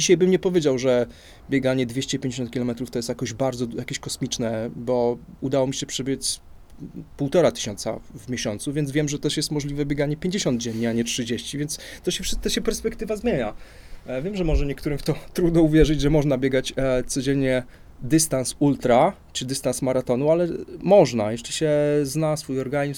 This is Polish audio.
dzisiaj bym nie powiedział, że bieganie 250 km to jest jakoś bardzo, jakieś kosmiczne, bo udało mi się przebiec półtora tysiąca w miesiącu, więc wiem, że też jest możliwe bieganie 50 dziennie, a nie 30, więc to się, to się perspektywa zmienia. E, wiem, że może niektórym w to trudno uwierzyć, że można biegać e, codziennie dystans ultra, czy dystans maratonu, ale można, jeśli się zna swój organizm,